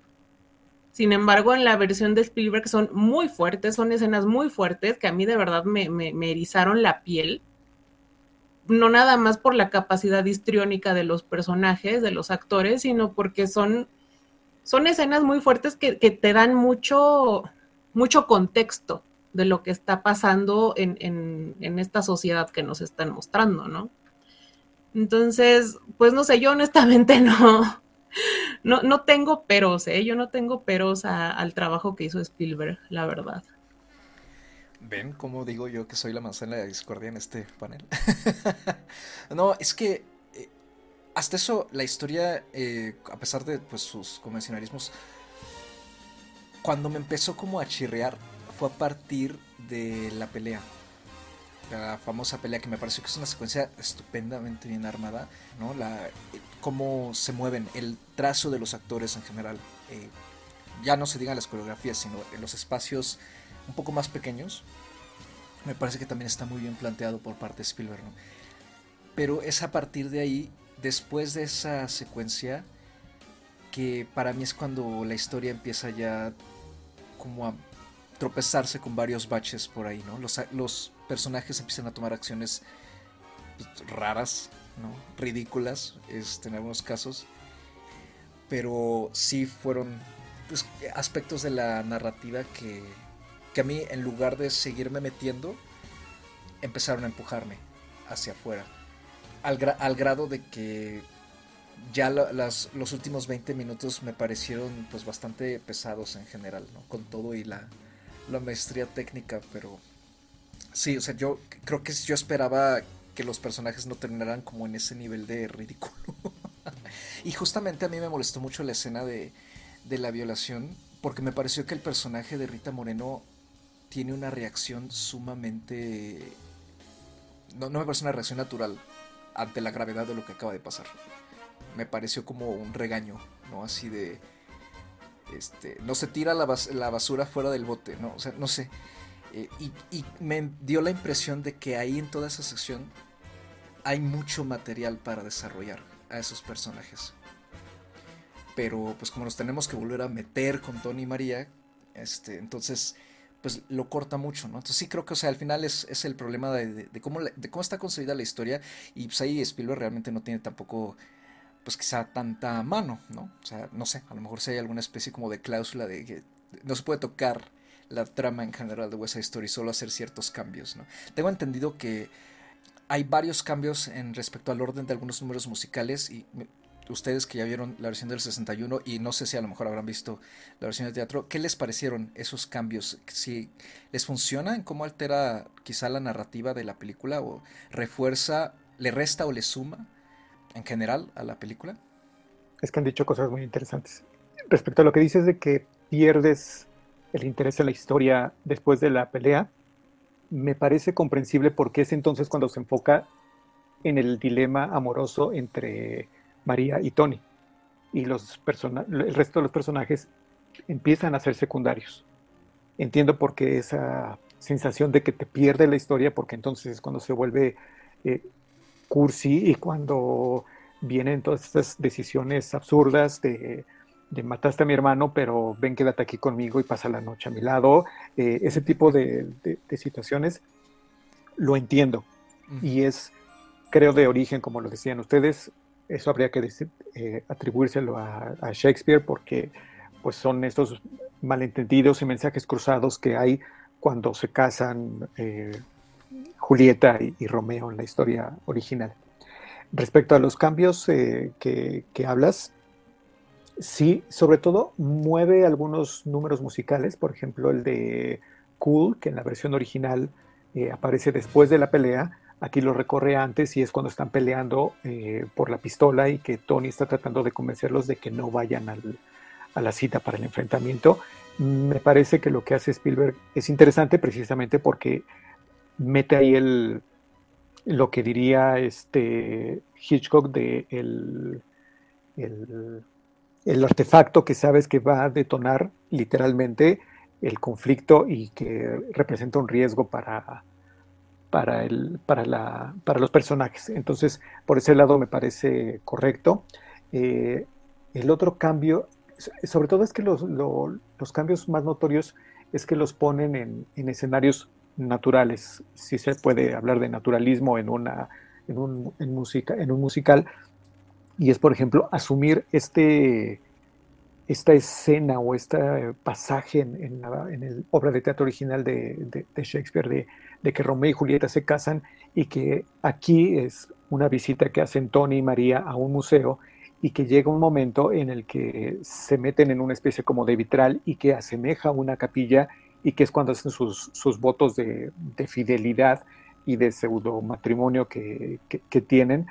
Sin embargo, en la versión de Spielberg son muy fuertes, son escenas muy fuertes que a mí de verdad me, erizaron la piel. No nada más por la capacidad histriónica de los personajes, de los actores, sino porque son, son escenas muy fuertes que, te dan mucho, mucho contexto de lo que está pasando en, en, esta sociedad que nos están mostrando, ¿no? Entonces, pues no sé, yo honestamente (laughs) no, no, no tengo peros, ¿eh? Yo no tengo peros al trabajo que hizo Spielberg, la verdad. ¿Ven cómo digo yo que soy la manzana de discordia en este panel? (laughs) no, es que eh, hasta eso la historia, eh, a pesar de pues, sus convencionalismos, cuando me empezó como a chirrear fue a partir de la pelea. La famosa pelea que me pareció que es una secuencia estupendamente bien armada, ¿no? La, eh, cómo se mueven, el trazo de los actores en general. ya no se digan las coreografías, sino en los espacios un poco más pequeños, me parece que también está muy bien planteado por parte de Spielberg. Pero es a partir de ahí, después de esa secuencia, que para mí es cuando la historia empieza ya como a tropezarse con varios baches por ahí, ¿no? Los, los personajes empiezan a tomar acciones pues, raras, ¿no? Ridículas, este, en algunos casos. Pero sí fueron pues, aspectos de la narrativa que, que a mí, en lugar de seguirme metiendo, empezaron a empujarme hacia afuera. Al, al grado de que ya la- las, los últimos 20 minutos me parecieron pues bastante pesados en general, ¿no? Con todo y la, la maestría técnica, pero sí, o sea, yo creo que yo esperaba que los personajes no terminaran como en ese nivel de ridículo. (laughs) y justamente a mí me molestó mucho la escena de, de la violación, porque me pareció que el personaje de Rita Moreno tiene una reacción sumamente... No, no me parece una reacción natural ante la gravedad de lo que acaba de pasar. Me pareció como un regaño, ¿no? Así de... Este, no se tira la, bas la basura fuera del bote, ¿no? O sea, no sé. Eh, y, y me dio la impresión de que ahí en toda esa sección hay mucho material para desarrollar a esos personajes. Pero pues como nos tenemos que volver a meter con Tony y María, este, entonces pues lo corta mucho, ¿no? Entonces sí creo que, o sea, al final es, es el problema de, de, cómo, de cómo está concebida la historia y pues ahí Spielberg realmente no tiene tampoco, pues quizá tanta mano, ¿no? O sea, no sé, a lo mejor si hay alguna especie como de cláusula de que no se puede tocar la trama en general de West Side Story, solo hacer ciertos cambios, ¿no? Tengo entendido que hay varios cambios en respecto al orden de algunos números musicales y ustedes que ya vieron la versión del 61 y no sé si a lo mejor habrán visto la versión de teatro, ¿qué les parecieron esos cambios? Si les funciona en cómo altera quizá la narrativa de la película o refuerza, le resta o le suma en general a la película? Es que han dicho cosas muy interesantes. Respecto a lo que dices de que pierdes el interés en la historia después de la pelea, me parece comprensible porque es entonces cuando se enfoca en el dilema amoroso entre María y Tony. Y los persona- el resto de los personajes empiezan a ser secundarios. Entiendo por qué esa sensación de que te pierde la historia, porque entonces es cuando se vuelve eh, cursi y cuando vienen todas estas decisiones absurdas de, de mataste a mi hermano, pero ven, quédate aquí conmigo y pasa la noche a mi lado. Eh, ese tipo de, de- de situaciones lo entiendo y es, creo, de origen, como lo decían ustedes, eso habría que decir, eh, atribuírselo a, Shakespeare porque pues son estos malentendidos y mensajes cruzados que hay cuando se casan eh, Julieta y, Romeo en la historia original. Respecto a los cambios eh, que, hablas, sí, sobre todo mueve algunos números musicales, por ejemplo el de Cool, que en la versión original aparece después de la pelea, aquí lo recorre antes y es cuando están peleando eh, por la pistola y que Tony está tratando de convencerlos de que no vayan al- a la cita para el enfrentamiento. Me parece que lo que hace Spielberg es interesante precisamente porque mete ahí el, lo que diría este Hitchcock de el, el, el artefacto que sabes que va a detonar literalmente el conflicto y que representa un riesgo para, para, el, para, la, para los personajes. Entonces, por ese lado me parece correcto. Eh, el otro cambio, so- sobre todo es que los, lo- los cambios más notorios es que los ponen en, en escenarios naturales, si se puede hablar de naturalismo en, una, en, un, en, música, en un musical, y es, por ejemplo, asumir este, esta escena o este pasaje en, la en el obra de teatro original de, de- Shakespeare de que Romeo y Julieta se casan y que aquí es una visita que hacen Tony y María a un museo y que llega un momento en el que se meten en una especie como de vitral y que asemeja una capilla y que es cuando hacen sus, votos de, fidelidad y de pseudo matrimonio que, tienen.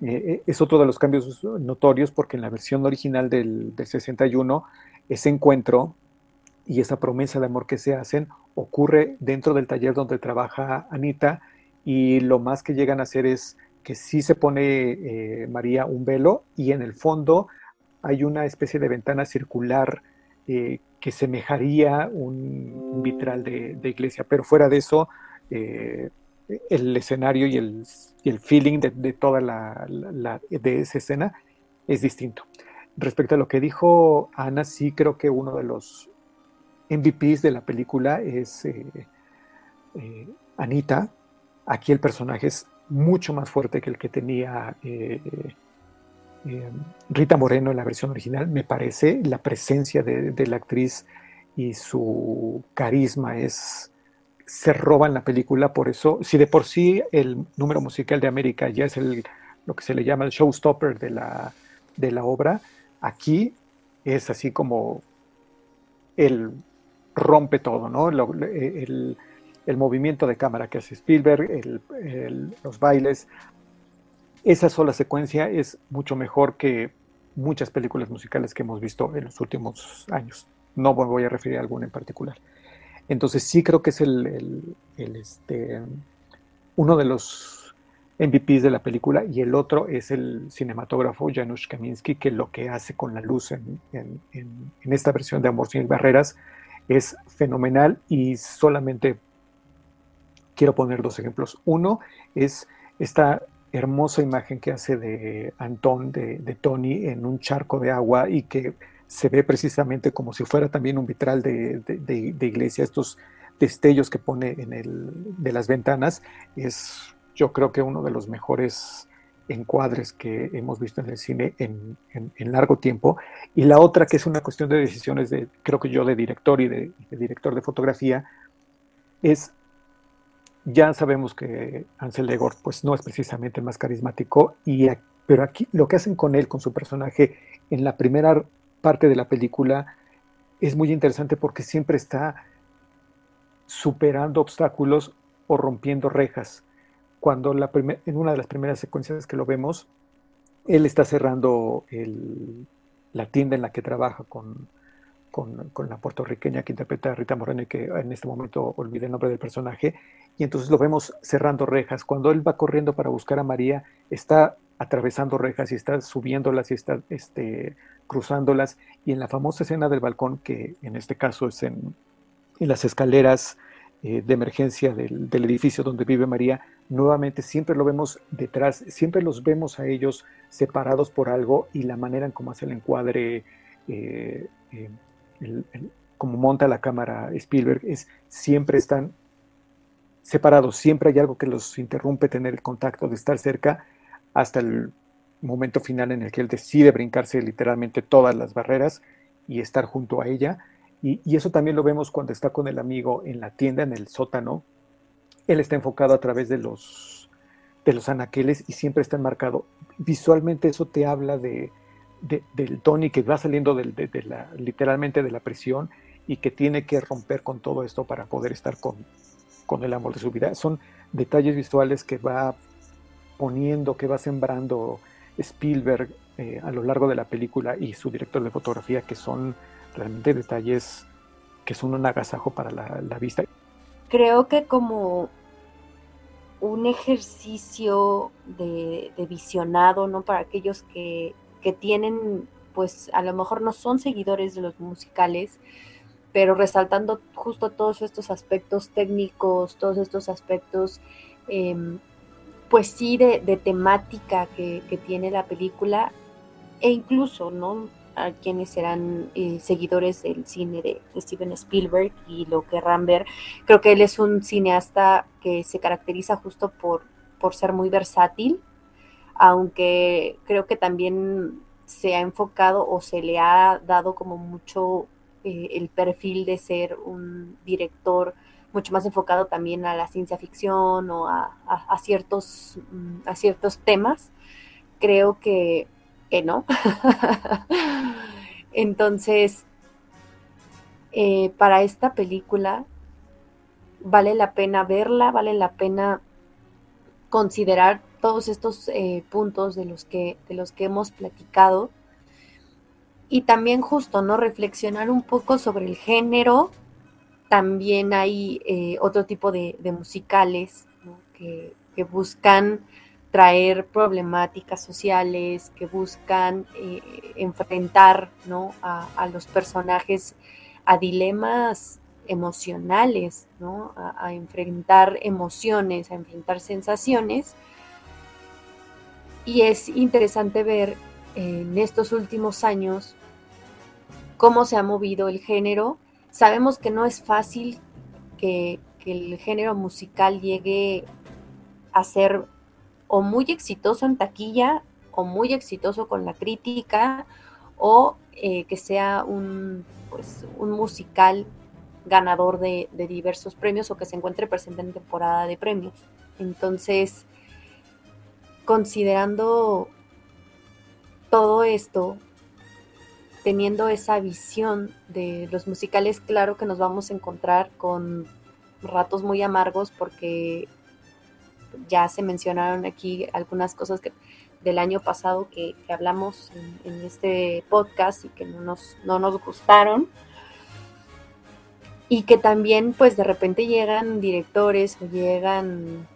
Eh, eh, es otro de los cambios notorios porque en la versión original del, del 61 ese encuentro y esa promesa de amor que se hacen ocurre dentro del taller donde trabaja Anita y lo más que llegan a hacer es que sí se pone eh, María un velo y en el fondo hay una especie de ventana circular eh, que semejaría un, vitral de, iglesia, pero fuera de eso, eh, el escenario y el, el feeling de, toda la, de esa escena es distinto. Respecto a lo que dijo Ana, sí creo que uno de los MVPs de la película es Anita. Aquí el personaje es mucho más fuerte que el que tenía eh, eh, Rita Moreno en la versión original, me parece. La presencia de, la actriz y su carisma es se roba en la película, por eso, si de por sí el número musical de América ya es el, lo que se le llama el showstopper de la, de la obra, aquí es así como el rompe todo, ¿no? el, movimiento de cámara que hace Spielberg, los bailes. Esa sola secuencia es mucho mejor que muchas películas musicales que hemos visto en los últimos años. No me voy a referir a alguna en particular. Entonces sí creo que es el, este, uno de los MVPs de la película y el otro es el cinematógrafo Janusz Kaminski, que lo que hace con la luz en, en esta versión de Amor sin barreras es fenomenal y solamente quiero poner dos ejemplos. Uno es esta hermosa imagen que hace de Antón, de, Tony, en un charco de agua y que se ve precisamente como si fuera también un vitral de, iglesia, estos destellos que pone en el, de las ventanas, es yo creo que uno de los mejores encuadres que hemos visto en el cine en, largo tiempo. Y la otra, que es una cuestión de decisiones de, creo que yo, de director y de director de fotografía, es ya sabemos que Ansel Egort pues no es precisamente más carismático, y, pero aquí lo que hacen con él, con su personaje, en la primera parte de la película es muy interesante porque siempre está superando obstáculos o rompiendo rejas. Cuando la en una de las primeras secuencias que lo vemos, él está cerrando la tienda en la que trabaja con, la puertorriqueña que interpreta a Rita Moreno y que en este momento olvidé el nombre del personaje, y entonces lo vemos cerrando rejas. Cuando él va corriendo para buscar a María, está atravesando rejas y está subiéndolas y está este, cruzándolas, y en la famosa escena del balcón, que en este caso es en, las escaleras eh, de emergencia del, edificio donde vive María, nuevamente siempre lo vemos detrás, siempre los vemos a ellos separados por algo y la manera en cómo hace el encuadre eh, eh, monta la cámara Spielberg, es siempre están separados, siempre hay algo que los interrumpe tener el contacto, de estar cerca, hasta el momento final en el que él decide brincarse literalmente todas las barreras y estar junto a ella. Y, eso también lo vemos cuando está con el amigo en la tienda, en el sótano. Él está enfocado a través de los, de los anaqueles y siempre está enmarcado. Visualmente eso te habla de, del Tony que va saliendo literalmente de la prisión y que tiene que romper con todo esto para poder estar con, con el amor de su vida. Son detalles visuales que va poniendo, que va sembrando Spielberg eh, a lo largo de la película y su director de fotografía, que son realmente detalles que son un agasajo para la, vista. Creo que como un ejercicio de, de, visionado, ¿no? Para aquellos que que tienen, pues a lo mejor no son seguidores de los musicales, pero resaltando justo todos estos aspectos técnicos, todos estos aspectos, em, pues sí, de, temática que, tiene la película, e incluso, ¿no? A quienes serán eh, seguidores del cine de, Steven Spielberg y lo querrán ver. Creo que él es un cineasta que se caracteriza justo por, por ser muy versátil, aunque creo que también se ha enfocado o se le ha dado como mucho eh, el perfil de ser un director mucho más enfocado también a la ciencia ficción o a, a- a ciertos, mm, a ciertos temas. Creo que, que no. (laughs) Entonces, eh, para esta película vale la pena verla, vale la pena considerar todos estos eh, puntos de los que de los que hemos platicado y también justo no reflexionar un poco sobre el género. También hay eh, otro tipo de, musicales que buscan traer problemáticas sociales que buscan eh, enfrentar ¿no? a, los personajes a dilemas emocionales, ¿no? A, enfrentar emociones, a enfrentar sensaciones. Y es interesante ver en estos últimos años cómo se ha movido el género. Sabemos que no es fácil que el género musical llegue a ser o muy exitoso en taquilla o muy exitoso con la crítica o eh, que sea un, pues, un musical ganador de, de, diversos premios o que se encuentre presente en temporada de premios. Entonces, considerando todo esto, teniendo esa visión de los musicales, claro que nos vamos a encontrar con ratos muy amargos porque ya se mencionaron aquí algunas cosas que del año pasado que, hablamos en, en, este podcast y que no nos, no nos gustaron. Y que también pues de repente llegan directores o llegan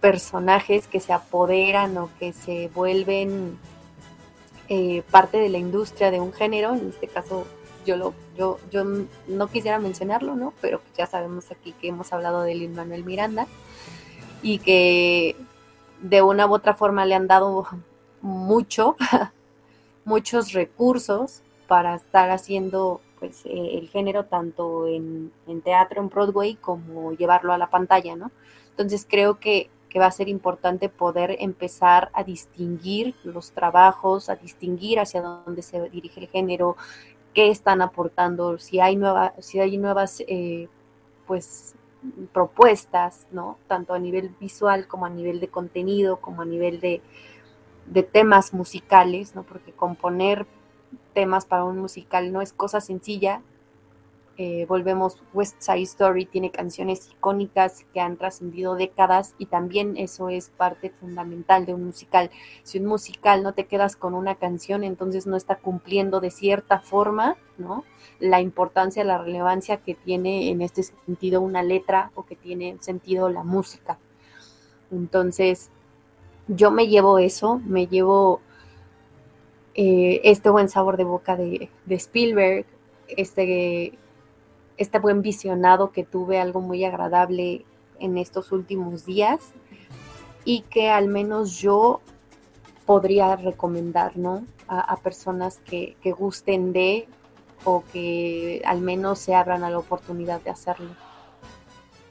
personajes que se apoderan o que se vuelven eh, parte de la industria de un género, en este caso yo lo yo yo no quisiera mencionarlo, ¿no? Pero ya sabemos aquí que hemos hablado de Lin Manuel Miranda y que de una u otra forma le han dado mucho (laughs) muchos recursos para estar haciendo pues eh, el género tanto en, en, teatro, en Broadway, como llevarlo a la pantalla, ¿no? Entonces creo que, que, va a ser importante poder empezar a distinguir los trabajos, a distinguir hacia dónde se dirige el género, qué están aportando, si hay, nueva, si hay nuevas eh, pues propuestas, ¿no? Tanto a nivel visual como a nivel de contenido, como a nivel de, de temas musicales, ¿no? Porque componer temas para un musical no es cosa sencilla. Eh, volvemos, West Side Story tiene canciones icónicas que han trascendido décadas y también eso es parte fundamental de un musical. Si un musical no te quedas con una canción, entonces no está cumpliendo de cierta forma, ¿no? La importancia, la relevancia que tiene en este sentido una letra o que tiene sentido la música. Entonces, yo me llevo eso, me llevo eh, este buen sabor de boca de, de, Spielberg, este, este buen visionado que tuve, algo muy agradable en estos últimos días y que al menos yo podría recomendar, ¿no? A, personas que, gusten de o que al menos se abran a la oportunidad de hacerlo.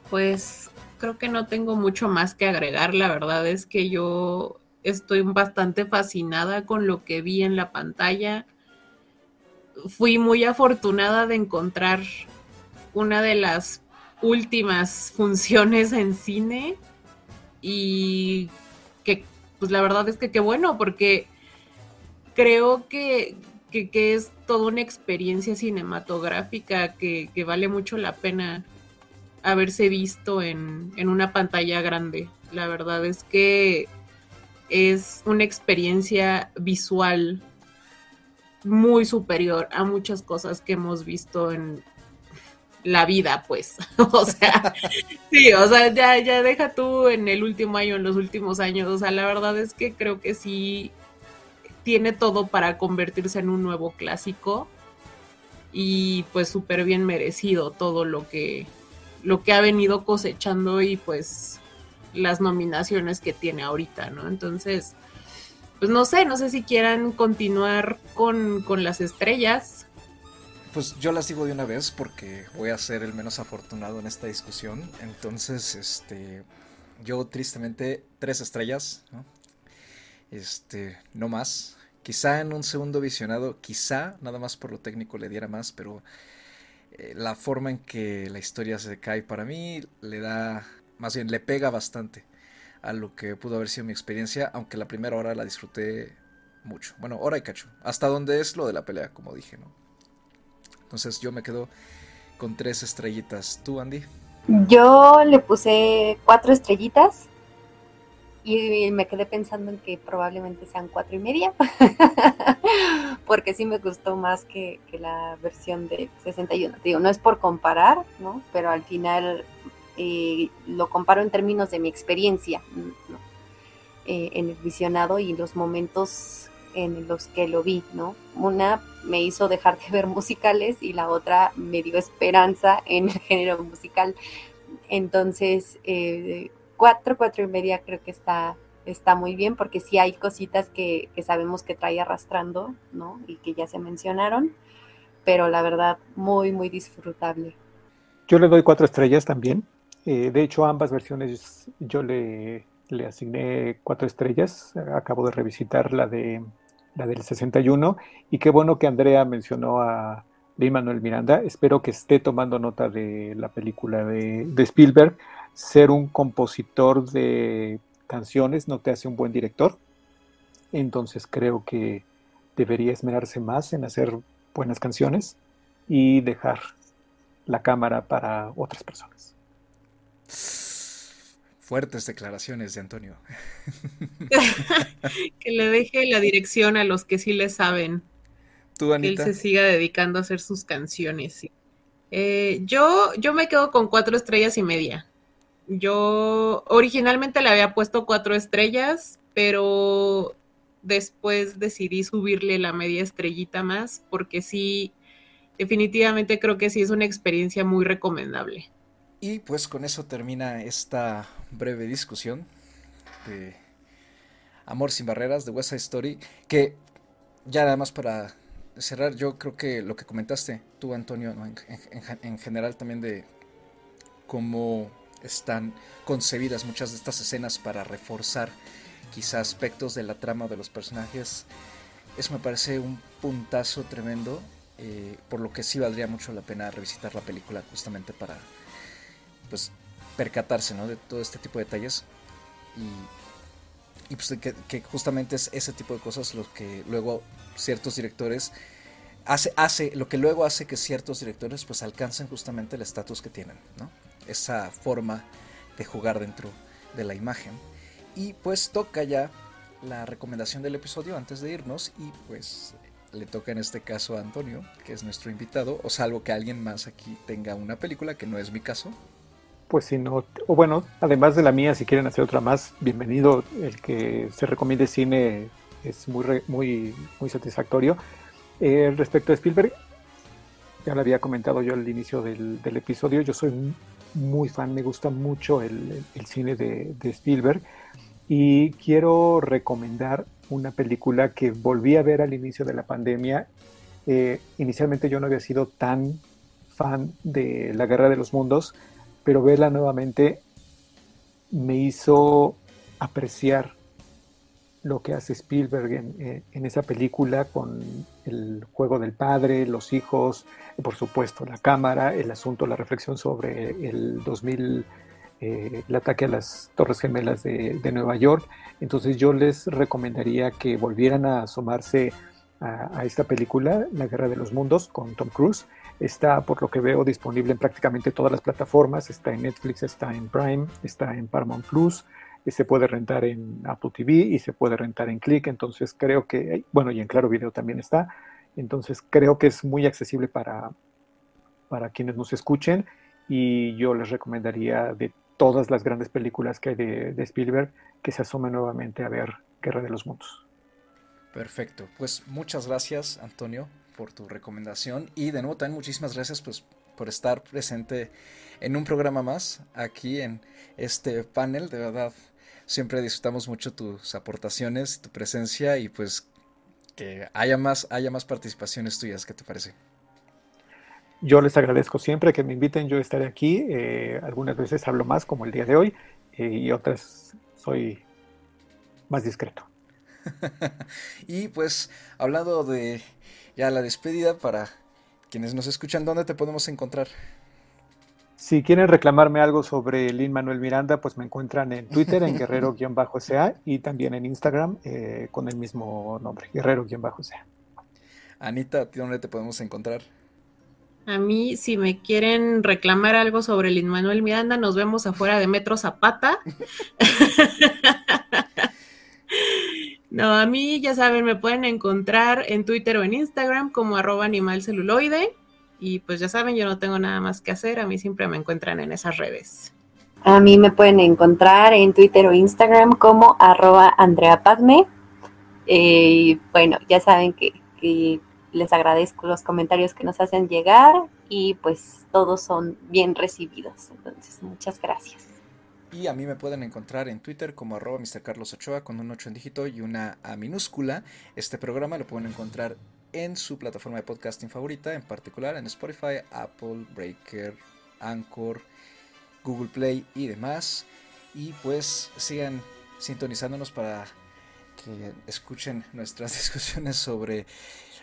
Pues creo que no tengo mucho más que agregar, la verdad es que yo estoy bastante fascinada con lo que vi en la pantalla. Fui muy afortunada de encontrar una de las últimas funciones en cine y que pues la verdad es que qué bueno porque creo que, que, es toda una experiencia cinematográfica que, que vale mucho la pena haberse visto en, en una pantalla grande. La verdad es que es una experiencia visual muy superior a muchas cosas que hemos visto en la vida, pues. (laughs) o sea, sí, o sea, ya, ya deja tú en el último año, en los últimos años. O sea, la verdad es que creo que sí tiene todo para convertirse en un nuevo clásico. Y pues súper bien merecido todo lo que, lo que ha venido cosechando y pues las nominaciones que tiene ahorita, ¿no? Entonces, pues no sé, no sé si quieran continuar con, con, las estrellas. Pues yo las digo de una vez porque voy a ser el menos afortunado en esta discusión. Entonces, este, yo tristemente tres estrellas, ¿no? Este, no más. Quizá en un segundo visionado, quizá nada más por lo técnico le diera más, pero eh, la forma en que la historia se cae para mí le da, más bien le pega bastante a lo que pudo haber sido mi experiencia, aunque la primera hora la disfruté mucho. Bueno, hora y cacho. Hasta donde es lo de la pelea, como dije, ¿no? Entonces yo me quedo con tres estrellitas. ¿Tú, Andy? Yo le puse cuatro estrellitas y me quedé pensando en que probablemente sean cuatro y media, (laughs) porque sí me gustó más que, la versión de 61. Digo, no es por comparar, ¿no? Pero al final eh, lo comparo en términos de mi experiencia eh, en el visionado y los momentos en los que lo vi, ¿no? Una me hizo dejar de ver musicales y la otra me dio esperanza en el (laughs) género musical. Entonces, eh, cuatro, cuatro y media creo que está, está muy bien porque sí hay cositas que, sabemos que trae arrastrando, ¿no? Y que ya se mencionaron, pero la verdad, muy, muy disfrutable. Yo le doy cuatro estrellas también. Eh, de hecho, ambas versiones yo le, le asigné cuatro estrellas. Acabo de revisitar la de la del 61, y qué bueno que Andrea mencionó a Lin Manuel Miranda. Espero que esté tomando nota de la película de, Spielberg. Ser un compositor de canciones no te hace un buen director. Entonces creo que debería esmerarse más en hacer buenas canciones y dejar la cámara para otras personas. Fuertes declaraciones de Antonio. (laughs) que le deje la dirección a los que sí le saben. ¿Tú, Anita? Que él se siga dedicando a hacer sus canciones. Eh, yo, yo me quedo con cuatro estrellas y media. Yo originalmente le había puesto cuatro estrellas, pero después decidí subirle la media estrellita más porque sí, definitivamente creo que sí es una experiencia muy recomendable. Y pues con eso termina esta breve discusión de Amor sin barreras de West Side Story, que ya nada más para cerrar, yo creo que lo que comentaste tú, Antonio, en, general también de cómo están concebidas muchas de estas escenas para reforzar quizá aspectos de la trama de los personajes, eso me parece un puntazo tremendo, eh, por lo que sí valdría mucho la pena revisitar la película justamente para pues percatarse de todo este tipo de detalles. Y, pues que, justamente es ese tipo de cosas lo que luego ciertos directores hace, hace lo que luego hace que ciertos directores pues alcancen justamente el estatus que tienen esa forma de jugar dentro de la imagen. Y pues toca ya la recomendación del episodio antes de irnos. Y pues le toca en este caso a Antonio, que es nuestro invitado, o salvo que alguien más aquí tenga una película, que no es mi caso, pues si no, o bueno, además de la mía, si quieren hacer otra más, bienvenido. El que se recomiende cine es muy, muy, muy satisfactorio. Eh, respecto a Spielberg, ya lo había comentado yo al inicio del, episodio, yo soy muy fan, me gusta mucho el, cine de, Spielberg y quiero recomendar una película que volví a ver al inicio de la pandemia. Eh, inicialmente yo no había sido tan fan de La Guerra de los Mundos, pero verla nuevamente me hizo apreciar lo que hace Spielberg en, esa película con el juego del padre, los hijos, por supuesto la cámara, el asunto, la reflexión sobre el 2000, eh, el ataque a las Torres Gemelas de, Nueva York. Entonces yo les recomendaría que volvieran a asomarse a esta película, La Guerra de los Mundos, con Tom Cruise. Está, por lo que veo, disponible en prácticamente todas las plataformas. Está en Netflix, está en Prime, está en Paramount Plus, y se puede rentar en Apple TV y se puede rentar en Click. Entonces creo que, bueno, y en Claro Video también está. Entonces creo que es muy accesible para, para quienes nos escuchen y yo les recomendaría de todas las grandes películas que hay de, de Spielberg que se asomen nuevamente a ver Guerra de los Mundos. Perfecto, pues muchas gracias Antonio por tu recomendación y de nuevo también muchísimas gracias pues por estar presente en un programa más aquí en este panel. De verdad, siempre disfrutamos mucho tus aportaciones, tu presencia y pues que haya más, haya más participaciones tuyas. ¿Qué te parece? Yo les agradezco siempre que me inviten, yo estaré aquí. Eh, algunas veces hablo más, como el día de hoy, eh, y otras soy más discreto. (laughs) y pues, hablando de ya la despedida para quienes nos escuchan, ¿dónde te podemos encontrar? Si quieren reclamarme algo sobre Lin Manuel Miranda, pues me encuentran en Twitter en (laughs) guerrero-ca y también en Instagram eh, con el mismo nombre, guerrero-ca. Anita, ¿dónde te podemos encontrar? A mí, si me quieren reclamar algo sobre Lin Manuel Miranda, nos vemos afuera de Metro Zapata. (laughs) no, a mí, ya saben, me pueden encontrar en Twitter o en Instagram como arroba animalceluloide. Y pues ya saben, yo no tengo nada más que hacer, a mí siempre me encuentran en esas redes. A mí me pueden encontrar en Twitter o Instagram como arroba Andrea eh, bueno, ya saben que les agradezco los comentarios que nos hacen llegar y pues todos son bien recibidos. Entonces, muchas gracias. Y a mí me pueden encontrar en Twitter como arroba Mr. Carlos Ochoa con un 8 en dígito y una A minúscula. Este programa lo pueden encontrar en su plataforma de podcasting favorita, en particular en Spotify, Apple, Breaker, Anchor, Google Play y demás. Y pues sigan sintonizándonos para que escuchen nuestras (laughs) discusiones sobre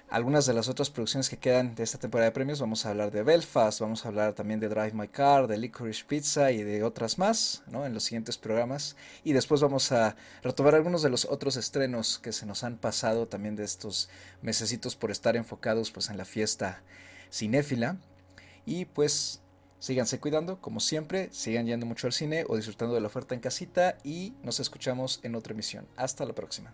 algunas de las otras producciones que quedan de esta temporada de premios. Vamos a hablar de Belfast, vamos a hablar también de Drive My Car, de Licorice Pizza y de otras más ¿no? en los siguientes programas. Y después vamos a retomar algunos de los otros estrenos que se nos han pasado también de estos mesecitos por estar enfocados pues, en la fiesta cinéfila. Y pues síganse cuidando, como siempre, sigan yendo mucho al cine o disfrutando de la oferta en casita y nos escuchamos en otra emisión. Hasta la próxima.